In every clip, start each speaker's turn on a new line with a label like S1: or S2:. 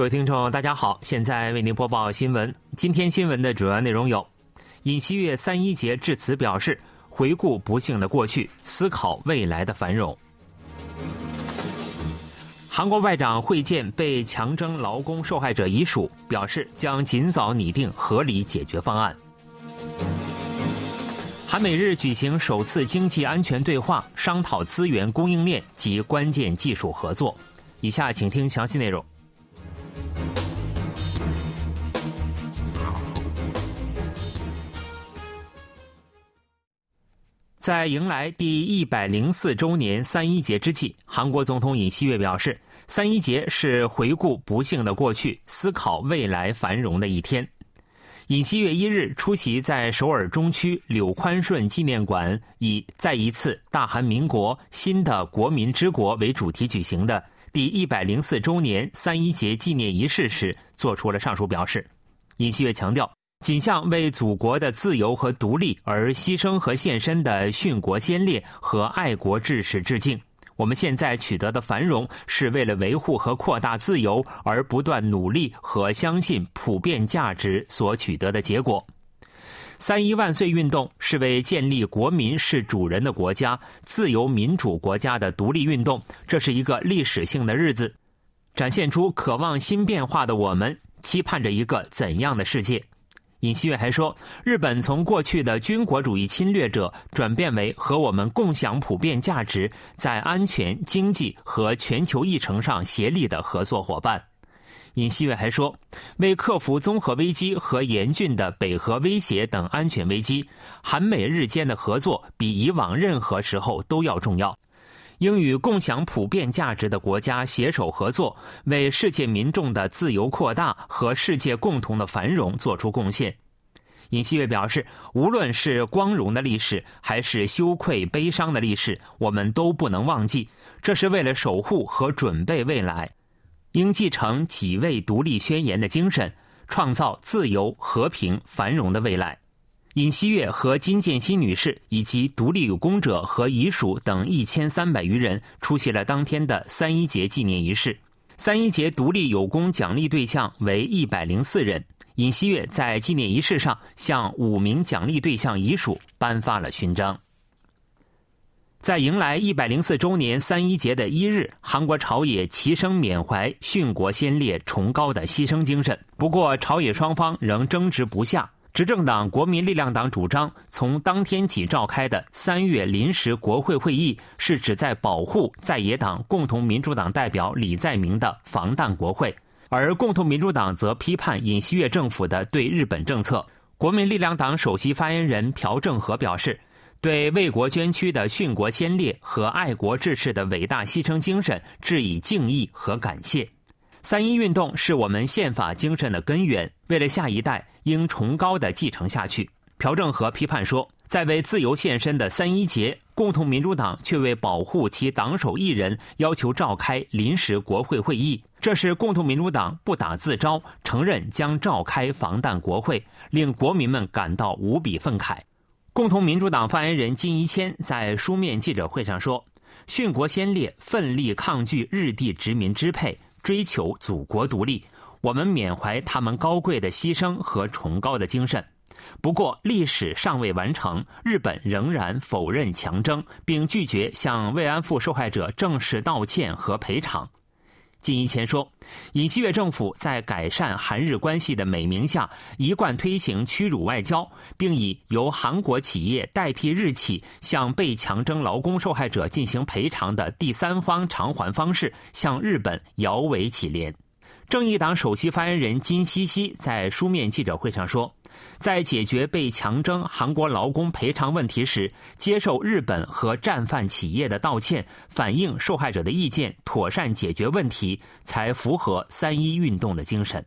S1: 各位听众，大家好，现在为您播报新闻。今天新闻的主要内容有：尹锡悦三一节致辞表示，回顾不幸的过去，思考未来的繁荣。韩国外长会见被强征劳工受害者遗属，表示将尽早拟定合理解决方案。韩美日举行首次经济安全对话，商讨资源供应链及关键技术合作。以下请听详细内容。在迎来第一百零四周年三一节之际，韩国总统尹锡悦表示，三一节是回顾不幸的过去、思考未来繁荣的一天。尹锡悦一日出席在首尔中区柳宽顺纪念馆以“再一次大韩民国新的国民之国”为主题举行的第一百零四周年三一节纪念仪式时，做出了上述表示。尹锡悦强调。仅向为祖国的自由和独立而牺牲和献身的殉国先烈和爱国志士致敬。我们现在取得的繁荣，是为了维护和扩大自由而不断努力和相信普遍价值所取得的结果。三一万岁运动是为建立国民是主人的国家、自由民主国家的独立运动。这是一个历史性的日子，展现出渴望新变化的我们期盼着一个怎样的世界。尹锡悦还说，日本从过去的军国主义侵略者转变为和我们共享普遍价值、在安全、经济和全球议程上协力的合作伙伴。尹锡悦还说，为克服综合危机和严峻的北核威胁等安全危机，韩美日间的合作比以往任何时候都要重要。应与共享普遍价值的国家携手合作，为世界民众的自由扩大和世界共同的繁荣做出贡献。尹锡悦表示，无论是光荣的历史，还是羞愧悲伤的历史，我们都不能忘记。这是为了守护和准备未来，应继承几位独立宣言的精神，创造自由、和平、繁荣的未来。尹锡悦和金建熙女士以及独立有功者和遗属等一千三百余人出席了当天的三一节纪念仪式。三一节独立有功奖励对象为一百零四人。尹锡悦在纪念仪式上向五名奖励对象遗属颁发了勋章。在迎来一百零四周年三一节的一日，韩国朝野齐声缅怀殉国先烈崇高的牺牲精神。不过，朝野双方仍争执不下。执政党国民力量党主张，从当天起召开的三月临时国会会议是旨在保护在野党共同民主党代表李在明的防弹国会，而共同民主党则批判尹锡悦政府的对日本政策。国民力量党首席发言人朴正和表示，对为国捐躯的殉国先烈和爱国志士的伟大牺牲精神致以敬意和感谢。三一运动是我们宪法精神的根源，为了下一代，应崇高的继承下去。朴正和批判说，在为自由献身的三一节，共同民主党却为保护其党首一人，要求召开临时国会会议，这是共同民主党不打自招，承认将召开防弹国会，令国民们感到无比愤慨。共同民主党发言人金一谦在书面记者会上说，殉国先烈奋力抗拒日帝殖民支配。追求祖国独立，我们缅怀他们高贵的牺牲和崇高的精神。不过，历史尚未完成，日本仍然否认强征，并拒绝向慰安妇受害者正式道歉和赔偿。金一谦说，尹锡悦政府在改善韩日关系的美名下，一贯推行屈辱外交，并以由韩国企业代替日企向被强征劳工受害者进行赔偿的第三方偿还方式，向日本摇尾乞怜。正义党首席发言人金希希在书面记者会上说，在解决被强征韩国劳工赔偿问题时，接受日本和战犯企业的道歉，反映受害者的意见，妥善解决问题，才符合三一运动的精神。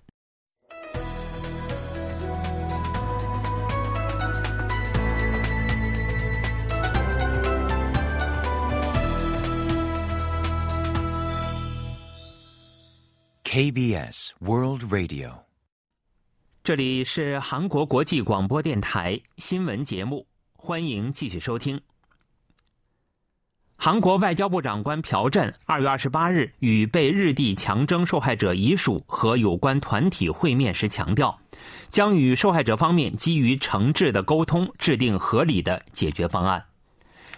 S2: KBS World Radio，
S1: 这里是韩国国际广播电台新闻节目，欢迎继续收听。韩国外交部长官朴振二月二十八日与被日地强征受害者遗属和有关团体会面时强调，将与受害者方面基于诚挚的沟通，制定合理的解决方案。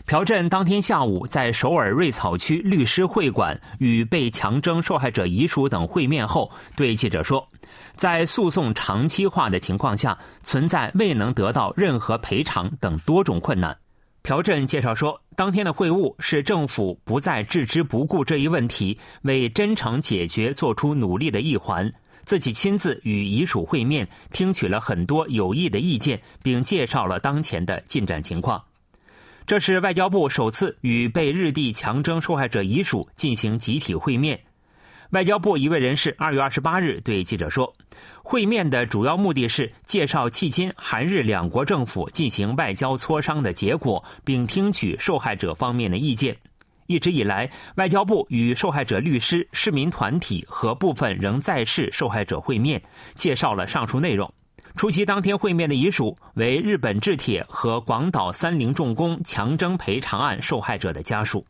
S1: 朴振当天下午在首尔瑞草区律师会馆与被强征受害者遗属等会面后，对记者说，在诉讼长期化的情况下，存在未能得到任何赔偿等多种困难。朴振介绍说，当天的会晤是政府不再置之不顾这一问题，为真诚解决做出努力的一环。自己亲自与遗属会面，听取了很多有益的意见，并介绍了当前的进展情况。这是外交部首次与被日地强征受害者遗属进行集体会面。外交部一位人士二月二十八日对记者说，会面的主要目的是介绍迄今韩日两国政府进行外交磋商的结果，并听取受害者方面的意见。一直以来，外交部与受害者律师、市民团体和部分仍在世受害者会面，介绍了上述内容。出席当天会面的遗属为日本制铁和广岛三菱重工强征赔偿案受害者的家属。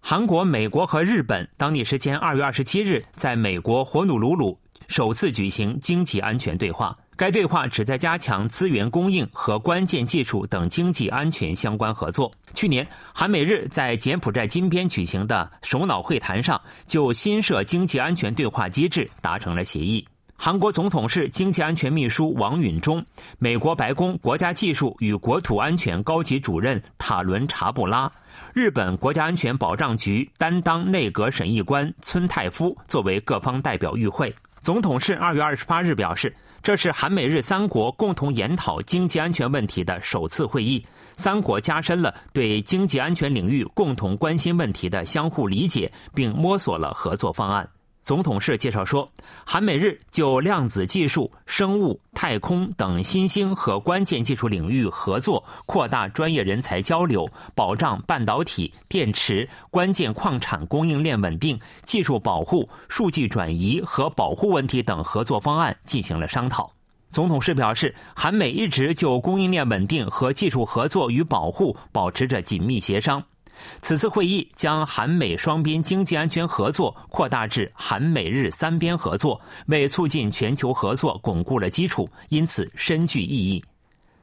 S1: 韩国、美国和日本当地时间二月二十七日在美国火努鲁鲁首次举行经济安全对话。该对话旨在加强资源供应和关键技术等经济安全相关合作。去年，韩美日在柬埔寨金边举行的首脑会谈上，就新设经济安全对话机制达成了协议。韩国总统室经济安全秘书王允中、美国白宫国家技术与国土安全高级主任塔伦查布拉、日本国家安全保障局担当内阁审议官村泰夫作为各方代表与会。总统室二月二十八日表示，这是韩美日三国共同研讨经济安全问题的首次会议，三国加深了对经济安全领域共同关心问题的相互理解，并摸索了合作方案。总统室介绍说，韩美日就量子技术、生物、太空等新兴和关键技术领域合作，扩大专业人才交流，保障半导体、电池、关键矿产供应链稳定、技术保护、数据转移和保护问题等合作方案进行了商讨。总统室表示，韩美一直就供应链稳定和技术合作与保护保持着紧密协商。此次会议将韩美双边经济安全合作扩大至韩美日三边合作，为促进全球合作巩固了基础，因此深具意义。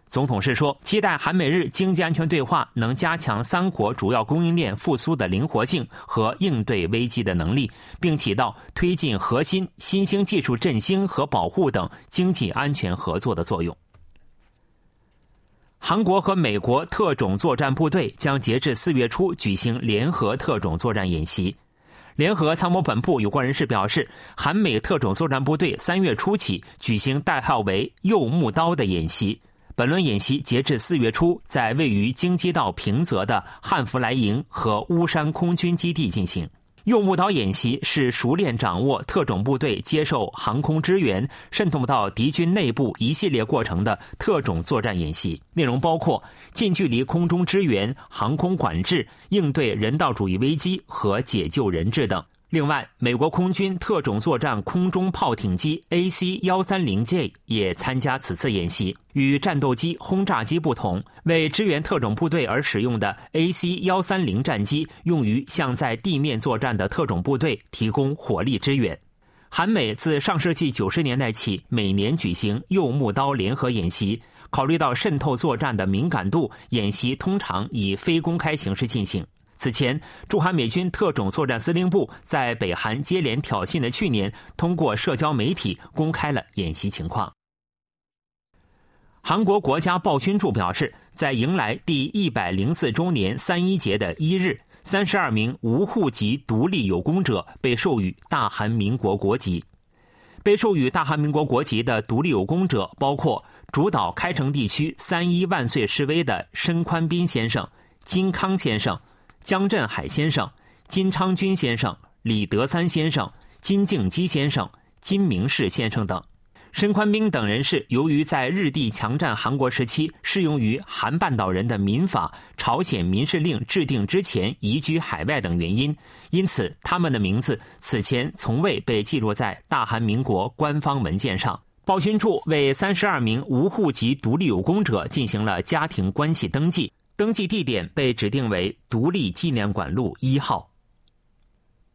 S1: 总统是说，期待韩美日经济安全对话能加强三国主要供应链复苏的灵活性和应对危机的能力，并起到推进核心新兴技术振兴和保护等经济安全合作的作用。韩国和美国特种作战部队将截至四月初举行联合特种作战演习。联合参谋本部有关人士表示，韩美特种作战部队三月初起举行代号为“柚木刀”的演习。本轮演习截至四月初在位于京畿道平泽的汉弗莱营和乌山空军基地进行。用木刀演习是熟练掌握特种部队接受航空支援、渗透到敌军内部一系列过程的特种作战演习，内容包括近距离空中支援、航空管制、应对人道主义危机和解救人质等。另外，美国空军特种作战空中炮艇机 AC 幺三零 J 也参加此次演习。与战斗机、轰炸机不同，为支援特种部队而使用的 AC 幺三零战机，用于向在地面作战的特种部队提供火力支援。韩美自上世纪九十年代起，每年举行“右木刀”联合演习。考虑到渗透作战的敏感度，演习通常以非公开形式进行。此前，驻韩美军特种作战司令部在北韩接连挑衅的去年，通过社交媒体公开了演习情况。韩国国家报勋处表示，在迎来第一百零四周年三一节的一日，三十二名无户籍独立有功者被授予大韩民国国籍。被授予大韩民国国籍的独立有功者包括主导开城地区三一万岁示威的申宽斌先生、金康先生。姜振海先生、金昌军先生、李德三先生、金敬基先生、金明世先生等，申宽斌等人士由于在日帝强占韩国时期适用于韩半岛人的民法《朝鲜民事令》制定之前移居海外等原因，因此他们的名字此前从未被记录在大韩民国官方文件上。报勋处为三十二名无户籍独立有功者进行了家庭关系登记。登记地点被指定为独立纪念馆路一号。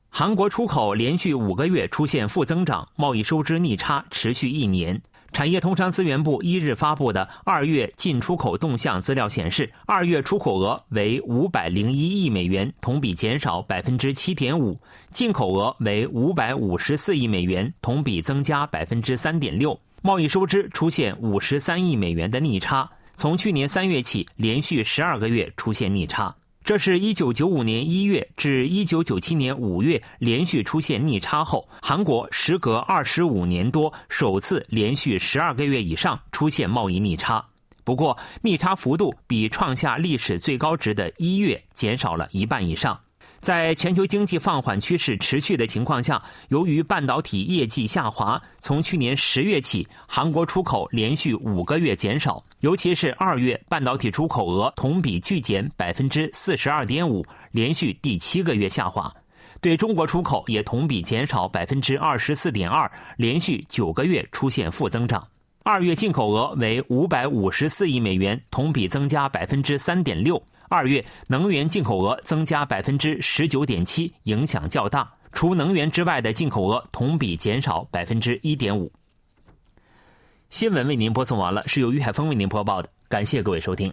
S1: 韩国出口连续五个月出现负增长，贸易收支逆差持续一年。产业通商资源部一日发布的二月进出口动向资料显示，二月出口额为五百零一亿美元，同比减少百分之七点五；进口额为五百五十四亿美元，同比增加百分之三点六。贸易收支出现五十三亿美元的逆差，从去年三月起连续十二个月出现逆差。这是一九九五年一月至一九九七年五月连续出现逆差后，韩国时隔二十五年多首次连续十二个月以上出现贸易逆差。不过，逆差幅度比创下历史最高值的一月减少了一半以上。在全球经济放缓趋势持续的情况下，由于半导体业绩下滑，从去年十月起，韩国出口连续五个月减少，尤其是二月，半导体出口额同比巨减百分之四十二点五，连续第七个月下滑。对中国出口也同比减少百分之二十四点二，连续九个月出现负增长。二月进口额为五百五十四亿美元，同比增加百分之三点六。二月能源进口额增加百分之十九点七，影响较大。除能源之外的进口额同比减少百分之一点五。新闻为您播送完了，是由于海峰为您播报的，感谢各位收听。